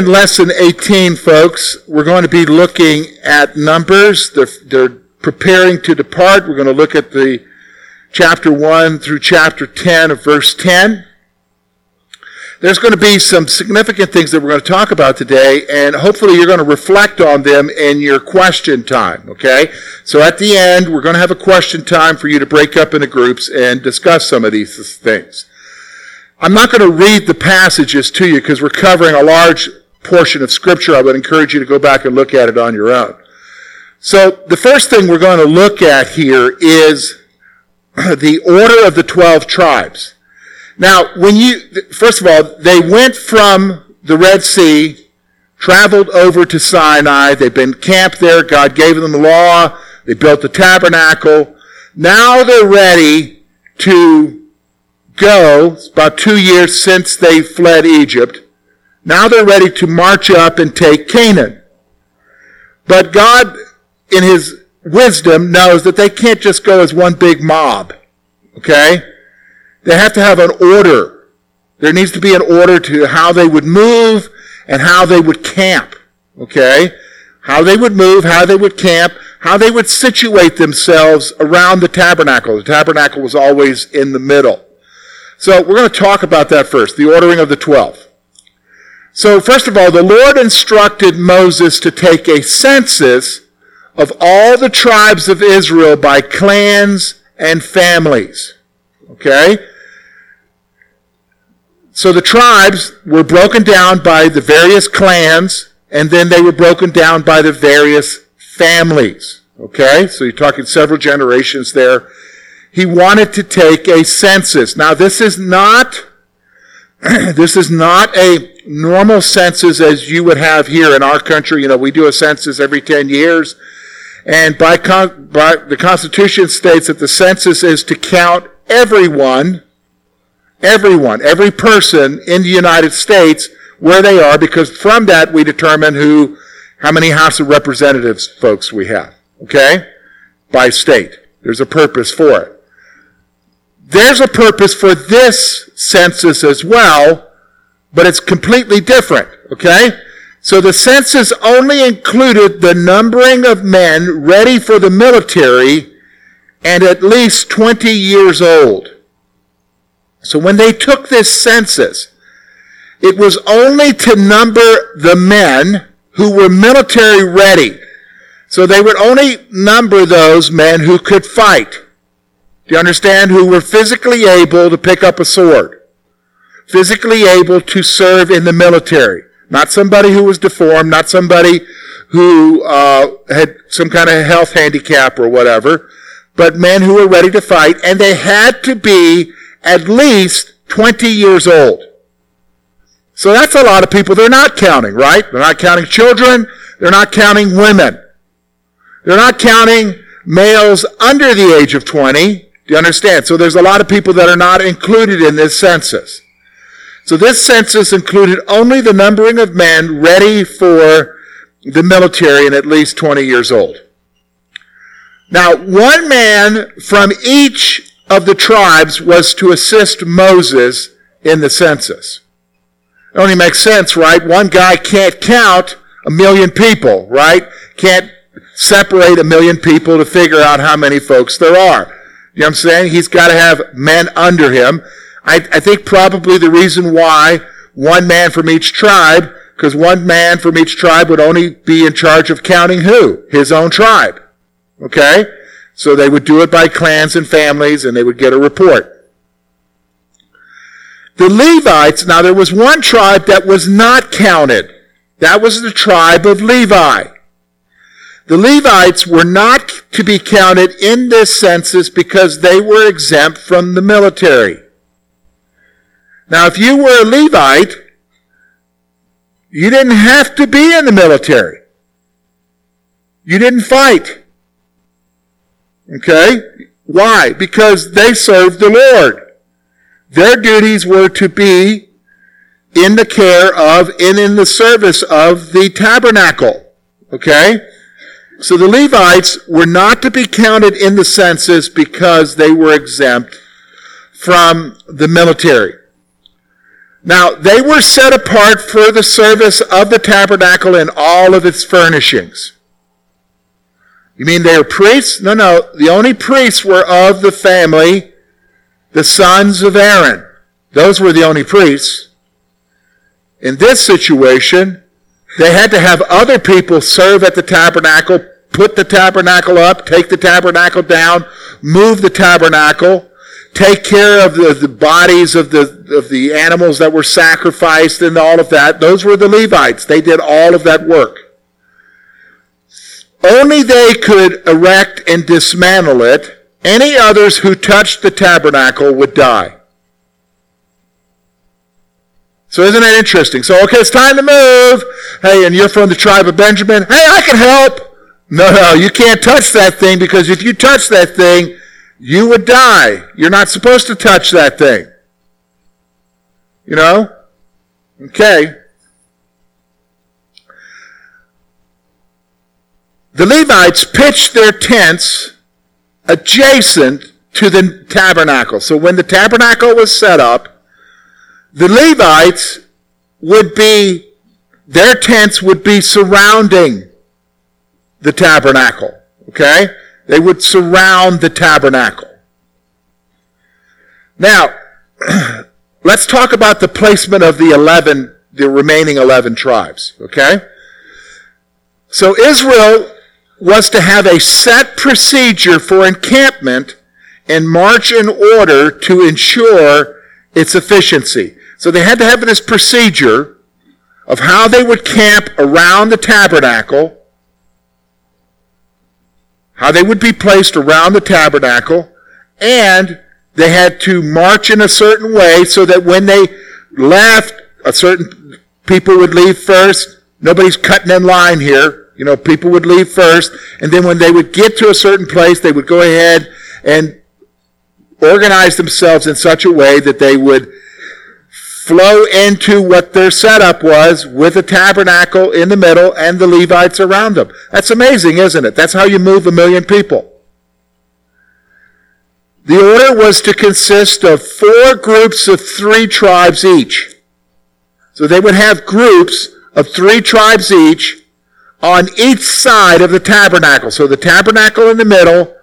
In lesson 18, folks. We're going to be looking at numbers. They're, they're preparing to depart. We're going to look at the chapter 1 through chapter 10 of verse 10. There's going to be some significant things that we're going to talk about today, and hopefully you're going to reflect on them in your question time, okay? So at the end, we're going to have a question time for you to break up into groups and discuss some of these things. I'm not going to read the passages to you because we're covering a large portion of Scripture. I would encourage you to go back and look at it on your own. So the first thing we're going to look at here is the order of the 12 tribes. Now, when you, first of all, they went from the Red Sea, traveled over to Sinai. They've been camped there. God gave them the law. They built the tabernacle. Now they're ready to go, it's about two years since they fled Egypt. Now they're ready to march up and take Canaan. But God, in His wisdom, knows that they can't just go as one big mob. Okay? They have to have an order. There needs to be an order to how they would move and how they would camp. Okay? How they would move, how they would camp, how they would situate themselves around the tabernacle. The tabernacle was always in the middle. So we're going to talk about that first, the ordering of the twelve. So first of all, the Lord instructed Moses to take a census of all the tribes of Israel by clans and families. Okay? So the tribes were broken down by the various clans, and then they were broken down by the various families. Okay? So you're talking several generations there he wanted to take a census. Now this is not, this is not a normal census as you would have here in our country. You know, we do a census every 10 years. And by, con- by the Constitution states that the census is to count everyone, everyone, every person in the United States where they are, because from that we determine who, how many House of Representatives folks we have. Okay? By state. There's a purpose for it. There's a purpose for this census as well, but it's completely different, okay? So the census only included the numbering of men ready for the military and at least 20 years old. So when they took this census, it was only to number the men who were military ready. So they would only number those men who could fight. Do you understand? Who were physically able to pick up a sword. Physically able to serve in the military. Not somebody who was deformed, not somebody who uh, had some kind of health handicap or whatever, but men who were ready to fight, and they had to be at least 20 years old. So that's a lot of people they're not counting, right? They're not counting children. They're not counting women. They're not counting males under the age of 20. Do you understand? So there's a lot of people that are not included in this census. So this census included only the numbering of men ready for the military and at least 20 years old. Now, one man from each of the tribes was to assist Moses in the census. It only makes sense, right? One guy can't count a million people, right? Can't separate a million people to figure out how many folks there are. You know what I'm saying? He's got to have men under him. I, I think probably the reason why one man from each tribe, because one man from each tribe would only be in charge of counting who? His own tribe. Okay? So they would do it by clans and families and they would get a report. The Levites, now there was one tribe that was not counted. That was the tribe of Levi. The Levites were not to be counted in this census because they were exempt from the military. Now, if you were a Levite, you didn't have to be in the military. You didn't fight. Okay? Why? Because they served the Lord. Their duties were to be in the care of and in the service of the tabernacle. Okay? So the Levites were not to be counted in the census because they were exempt from the military. Now, they were set apart for the service of the tabernacle and all of its furnishings. You mean they were priests? No, no. The only priests were of the family, the sons of Aaron. Those were the only priests. In this situation, they had to have other people serve at the tabernacle, put the tabernacle up, take the tabernacle down, move the tabernacle, take care of the, the bodies of the, of the animals that were sacrificed and all of that. Those were the Levites. They did all of that work. Only they could erect and dismantle it. Any others who touched the tabernacle would die. So isn't that interesting? So, okay, it's time to move. Hey, and you're from the tribe of Benjamin. Hey, I can help. No, no, you can't touch that thing because if you touch that thing, you would die. You're not supposed to touch that thing. You know? Okay. The Levites pitched their tents adjacent to the tabernacle. So when the tabernacle was set up, the Levites would be, their tents would be surrounding the tabernacle. Okay? They would surround the tabernacle. Now, let's talk about the placement of the 11, the remaining 11 tribes, okay? So Israel was to have a set procedure for encampment and march in order to ensure its efficiency. So they had to have this procedure of how they would camp around the tabernacle how they would be placed around the tabernacle, and they had to march in a certain way so that when they left, a certain people would leave first. Nobody's cutting in line here. You know, people would leave first, and then when they would get to a certain place, they would go ahead and organize themselves in such a way that they would flow into what their setup was with a tabernacle in the middle and the Levites around them. That's amazing, isn't it? That's how you move a million people. The order was to consist of four groups of three tribes each. So they would have groups of three tribes each on each side of the tabernacle. So the tabernacle in the middle,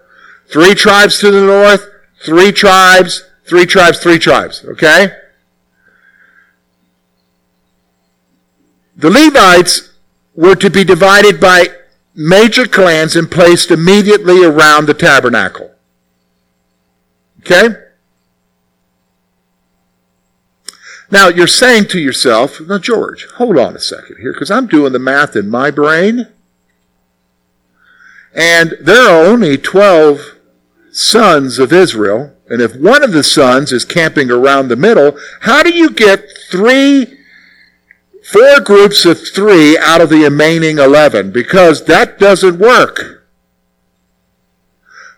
three tribes to the north, three tribes, three tribes, three tribes. Okay? The Levites were to be divided by major clans and placed immediately around the tabernacle. Okay? Now, you're saying to yourself, now, George, hold on a second here, because I'm doing the math in my brain. And there are only 12 sons of Israel. And if one of the sons is camping around the middle, how do you get three four groups of three out of the remaining 11 because that doesn't work.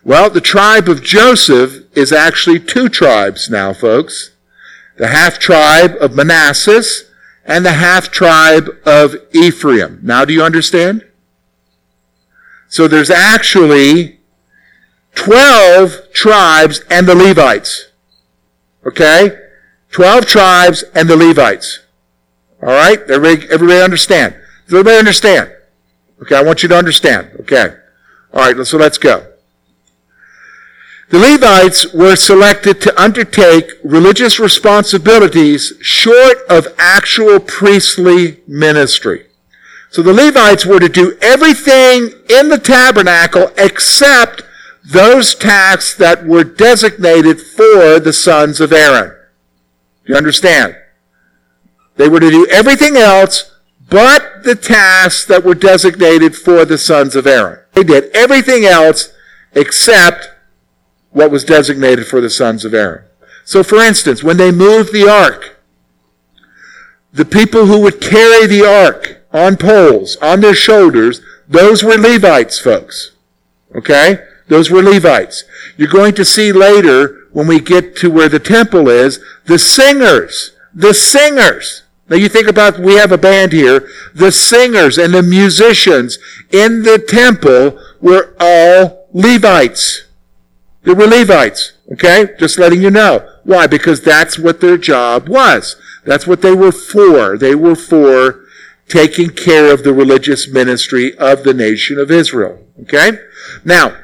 Well, the tribe of Joseph is actually two tribes now, folks. The half tribe of Manasseh and the half tribe of Ephraim. Now do you understand? So there's actually 12 tribes and the Levites. Okay? 12 tribes and the Levites. All right? Everybody, everybody understand? Does everybody understand? Okay, I want you to understand. Okay. All right, so let's go. The Levites were selected to undertake religious responsibilities short of actual priestly ministry. So the Levites were to do everything in the tabernacle except those tasks that were designated for the sons of Aaron. Do you understand? They were to do everything else but the tasks that were designated for the sons of Aaron. They did everything else except what was designated for the sons of Aaron. So for instance, when they moved the ark, the people who would carry the ark on poles, on their shoulders, those were Levites, folks. Okay? Those were Levites. You're going to see later, when we get to where the temple is, the singers. The singers. Now you think about, we have a band here. The singers and the musicians in the temple were all Levites. They were Levites. Okay? Just letting you know. Why? Because that's what their job was. That's what they were for. They were for taking care of the religious ministry of the nation of Israel. Okay? Now,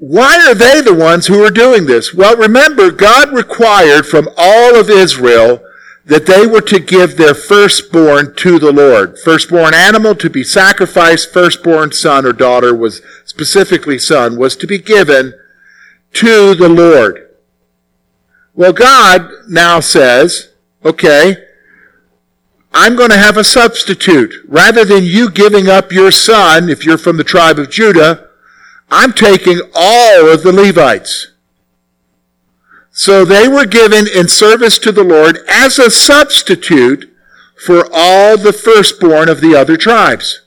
why are they the ones who are doing this? Well, remember, God required from all of Israel that they were to give their firstborn to the Lord. Firstborn animal to be sacrificed, firstborn son or daughter was specifically son, was to be given to the Lord. Well, God now says, okay, I'm going to have a substitute. Rather than you giving up your son, if you're from the tribe of Judah, I'm taking all of the Levites. So they were given in service to the Lord as a substitute for all the firstborn of the other tribes.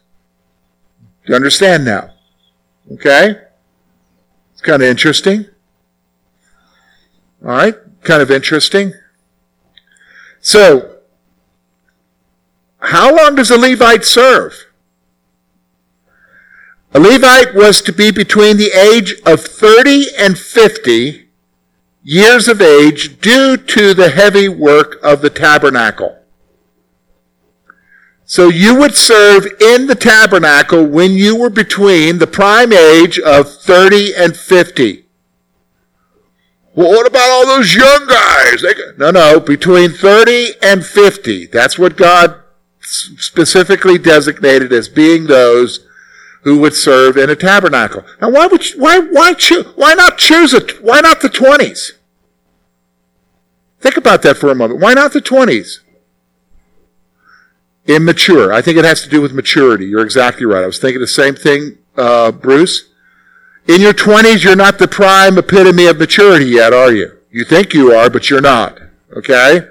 Do you understand now? Okay? It's kind of interesting. All right? Kind of interesting. So, how long does a Levite serve? A Levite was to be between the age of 30 and 50 years of age due to the heavy work of the tabernacle. So you would serve in the tabernacle when you were between the prime age of 30 and 50. Well, what about all those young guys? No, no, between 30 and 50. That's what God specifically designated as being those who would serve in a tabernacle. Now, why would you, why why choose why not choose it? Why not the twenties? Think about that for a moment. Why not the twenties? Immature. I think it has to do with maturity. You're exactly right. I was thinking the same thing, uh, Bruce. In your twenties, you're not the prime epitome of maturity yet, are you? You think you are, but you're not. Okay?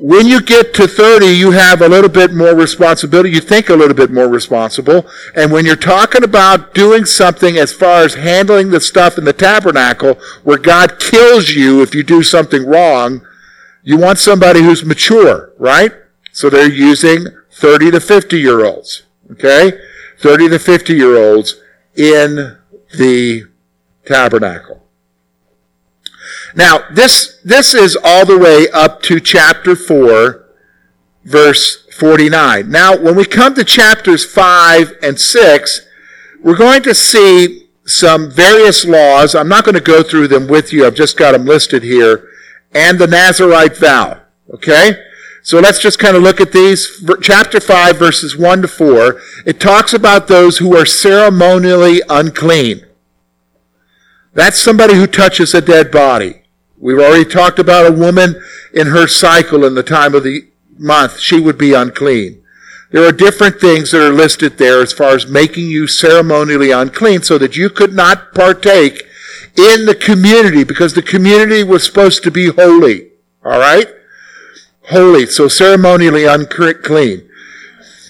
When you get to 30, you have a little bit more responsibility. You think a little bit more responsible. And when you're talking about doing something as far as handling the stuff in the tabernacle where God kills you if you do something wrong, you want somebody who's mature, right? So they're using 30 to 50 year olds. Okay? 30 to 50 year olds in the tabernacle. Now, this, this is all the way up to chapter 4, verse 49. Now, when we come to chapters 5 and 6, we're going to see some various laws. I'm not going to go through them with you. I've just got them listed here. And the Nazarite vow. Okay? So let's just kind of look at these. Chapter 5, verses 1 to 4. It talks about those who are ceremonially unclean. That's somebody who touches a dead body. We've already talked about a woman in her cycle in the time of the month. She would be unclean. There are different things that are listed there as far as making you ceremonially unclean so that you could not partake in the community because the community was supposed to be holy. All right? Holy. So ceremonially unclean.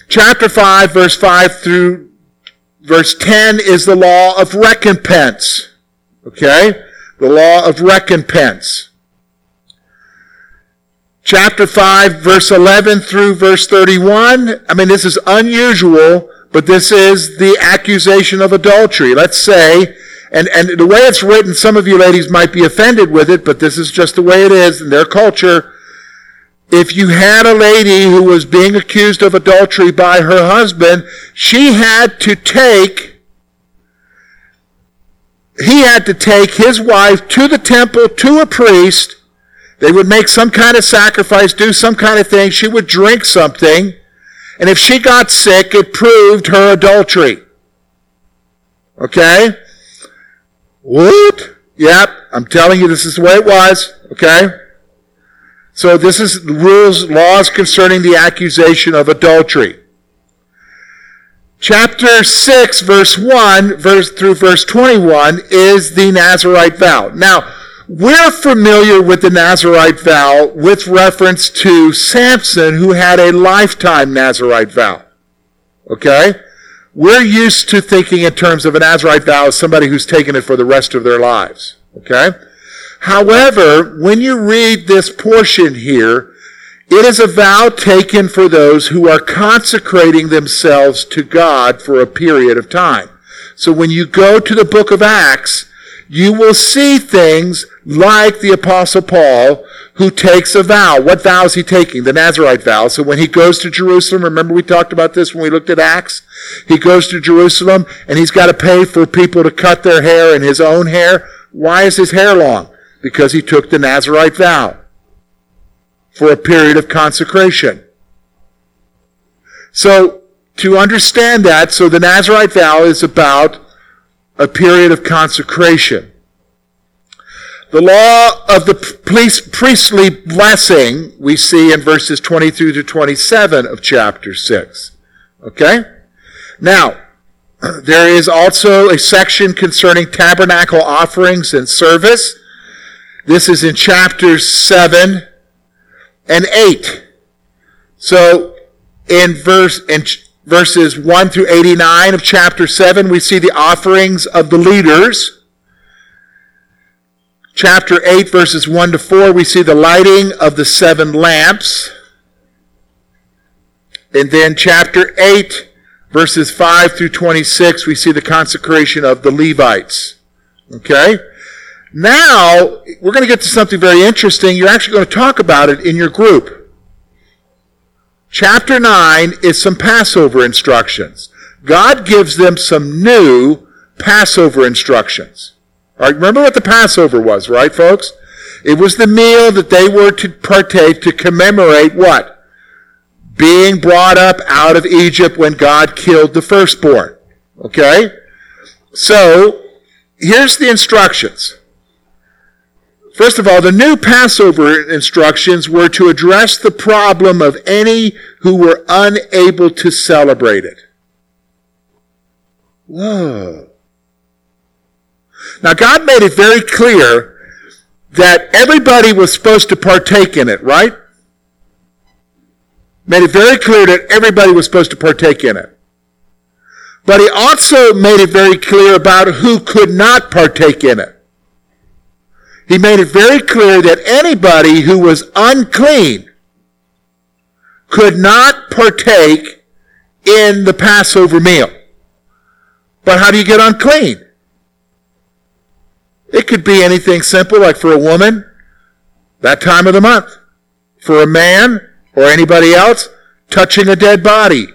Chapter 5, verse 5 through verse 10 is the law of recompense. Okay? The law of recompense. Chapter 5, verse 11 through verse 31. I mean, this is unusual, but this is the accusation of adultery. Let's say, and, and the way it's written, some of you ladies might be offended with it, but this is just the way it is in their culture. If you had a lady who was being accused of adultery by her husband, she had to take he had to take his wife to the temple to a priest. They would make some kind of sacrifice, do some kind of thing. She would drink something. And if she got sick, it proved her adultery. Okay? What? Yep, I'm telling you this is the way it was. Okay? So this is rules, laws concerning the accusation of adultery. Chapter 6, verse 1 verse, through verse 21 is the Nazarite vow. Now, we're familiar with the Nazarite vow with reference to Samson, who had a lifetime Nazarite vow. Okay? We're used to thinking in terms of a Nazarite vow as somebody who's taken it for the rest of their lives. Okay? However, when you read this portion here, it is a vow taken for those who are consecrating themselves to God for a period of time. So when you go to the book of Acts, you will see things like the apostle Paul, who takes a vow. What vow is he taking? The Nazarite vow. So when he goes to Jerusalem, remember we talked about this when we looked at Acts? He goes to Jerusalem and he's got to pay for people to cut their hair and his own hair. Why is his hair long? Because he took the Nazarite vow for a period of consecration. So to understand that, so the Nazarite vow is about a period of consecration. The law of the priestly blessing we see in verses 23 to 27 of chapter 6. Okay? Now, there is also a section concerning tabernacle offerings and service. This is in chapter 7 and 8. So, in verse, in verses 1 through 89 of chapter 7, we see the offerings of the leaders chapter 8, verses 1 to 4, we see the lighting of the seven lamps. And then chapter 8, verses 5 through 26, we see the consecration of the Levites. Okay? Now, we're going to get to something very interesting. You're actually going to talk about it in your group. Chapter 9 is some Passover instructions. God gives them some new Passover instructions. All right, remember what the Passover was, right, folks? It was the meal that they were to partake to commemorate what? Being brought up out of Egypt when God killed the firstborn. Okay? So, here's the instructions. First of all, the new Passover instructions were to address the problem of any who were unable to celebrate it. Whoa. Now, God made it very clear that everybody was supposed to partake in it, right? Made it very clear that everybody was supposed to partake in it. But he also made it very clear about who could not partake in it. He made it very clear that anybody who was unclean could not partake in the Passover meal. But how do you get unclean? It could be anything simple, like for a woman, that time of the month. For a man or anybody else, touching a dead body.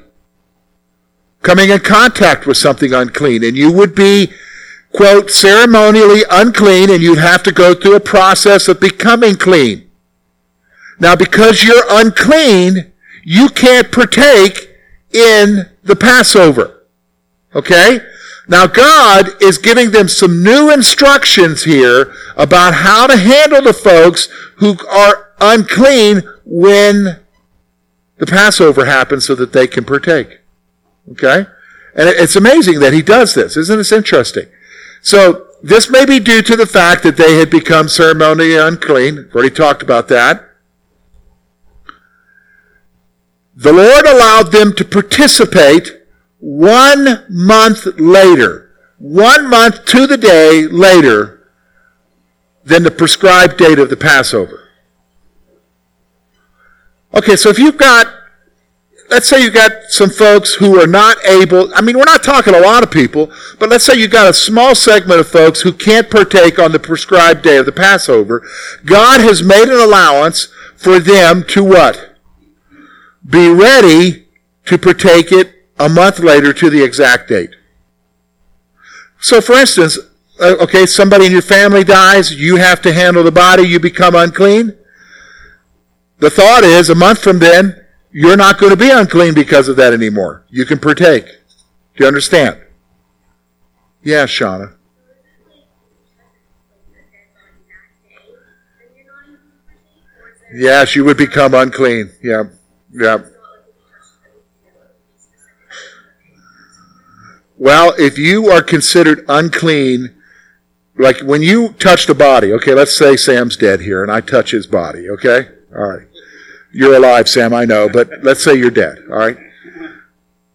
Coming in contact with something unclean. And you would be, quote, ceremonially unclean and you'd have to go through a process of becoming clean. Now, because you're unclean, you can't partake in the Passover. Okay? Now God is giving them some new instructions here about how to handle the folks who are unclean when the Passover happens so that they can partake. Okay? And it's amazing that he does this. Isn't this interesting? So, this may be due to the fact that they had become ceremonially unclean. We've already talked about that. The Lord allowed them to participate one month later, one month to the day later than the prescribed date of the Passover. Okay, so if you've got, let's say you've got some folks who are not able, I mean, we're not talking a lot of people, but let's say you've got a small segment of folks who can't partake on the prescribed day of the Passover. God has made an allowance for them to what? Be ready to partake it a month later to the exact date. So, for instance, uh, okay, somebody in your family dies, you have to handle the body, you become unclean. The thought is, a month from then, you're not going to be unclean because of that anymore. You can partake. Do you understand? Yeah, Shauna. Yes, you would become unclean. Yeah, yeah. Well, if you are considered unclean, like when you touch the body, okay, let's say Sam's dead here and I touch his body, okay? All right. You're alive, Sam, I know, but let's say you're dead, all right?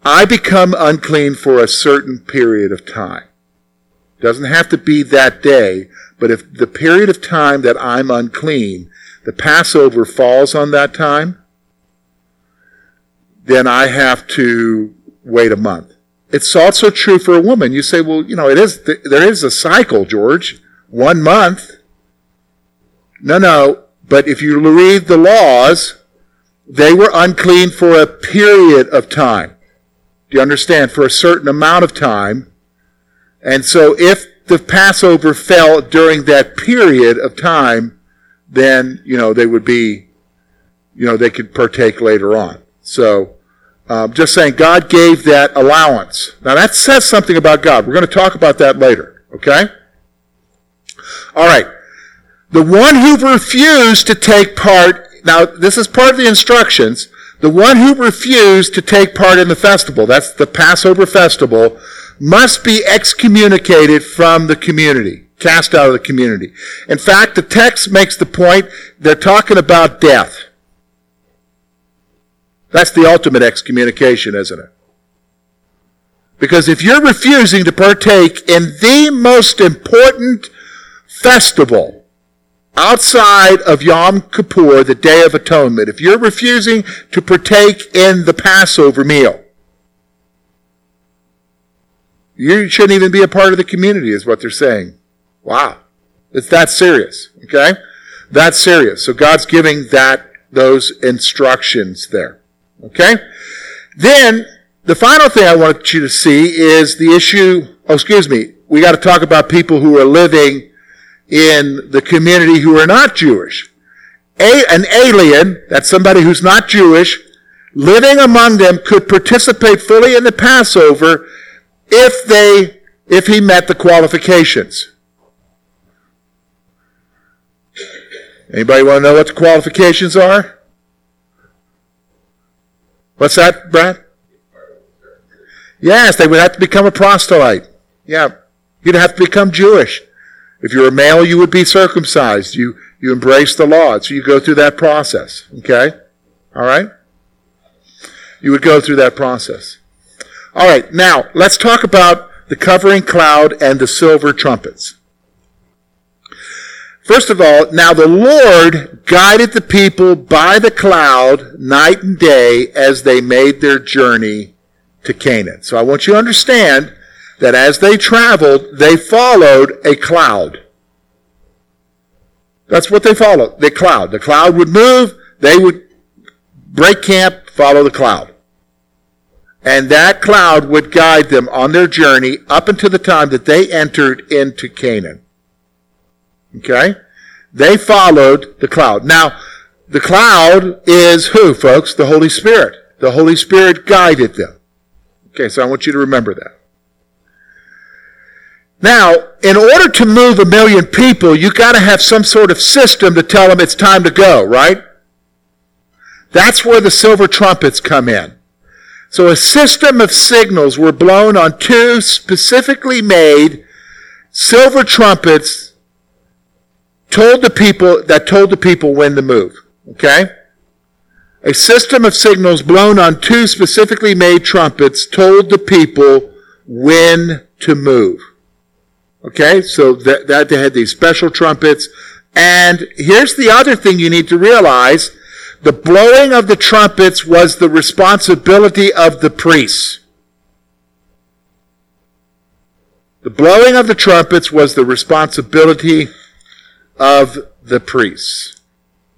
I become unclean for a certain period of time. Doesn't have to be that day, but if the period of time that I'm unclean, the Passover falls on that time, then I have to wait a month. It's also true for a woman. You say, well, you know, it is, there is a cycle, George. One month. No, no. But if you read the laws, they were unclean for a period of time. Do you understand? For a certain amount of time. And so if the Passover fell during that period of time, then, you know, they would be, you know, they could partake later on. So, um, just saying, God gave that allowance. Now that says something about God. We're going to talk about that later. Okay? All right. The one who refused to take part, now this is part of the instructions, the one who refused to take part in the festival, that's the Passover festival, must be excommunicated from the community, cast out of the community. In fact, the text makes the point they're talking about death. That's the ultimate excommunication, isn't it? Because if you're refusing to partake in the most important festival outside of Yom Kippur, the Day of Atonement, if you're refusing to partake in the Passover meal, you shouldn't even be a part of the community, is what they're saying. Wow. It's that serious, okay? That's serious. So God's giving that, those instructions there. Okay? Then, the final thing I want you to see is the issue, oh, excuse me, we got to talk about people who are living in the community who are not Jewish. A, an alien, that's somebody who's not Jewish, living among them could participate fully in the Passover if they, if he met the qualifications. Anybody want to know what the qualifications are? What's that, Brad? Yes, they would have to become a proselyte. Yeah. You'd have to become Jewish. If you're a male, you would be circumcised. You, you embrace the law. So you go through that process. Okay? All right? You would go through that process. All right, now let's talk about the covering cloud and the silver trumpets. First of all, now the Lord guided the people by the cloud night and day as they made their journey to Canaan. So I want you to understand that as they traveled, they followed a cloud. That's what they followed, the cloud. The cloud would move, they would break camp, follow the cloud. And that cloud would guide them on their journey up until the time that they entered into Canaan. Okay? They followed the cloud. Now, the cloud is who, folks? The Holy Spirit. The Holy Spirit guided them. Okay, so I want you to remember that. Now, in order to move a million people, you've got to have some sort of system to tell them it's time to go, right? That's where the silver trumpets come in. So a system of signals were blown on two specifically made silver trumpets told the people that told the people when to move. Okay? A system of signals blown on two specifically made trumpets told the people when to move. Okay? So that, that they had these special trumpets. And here's the other thing you need to realize the blowing of the trumpets was the responsibility of the priests. The blowing of the trumpets was the responsibility of the priests.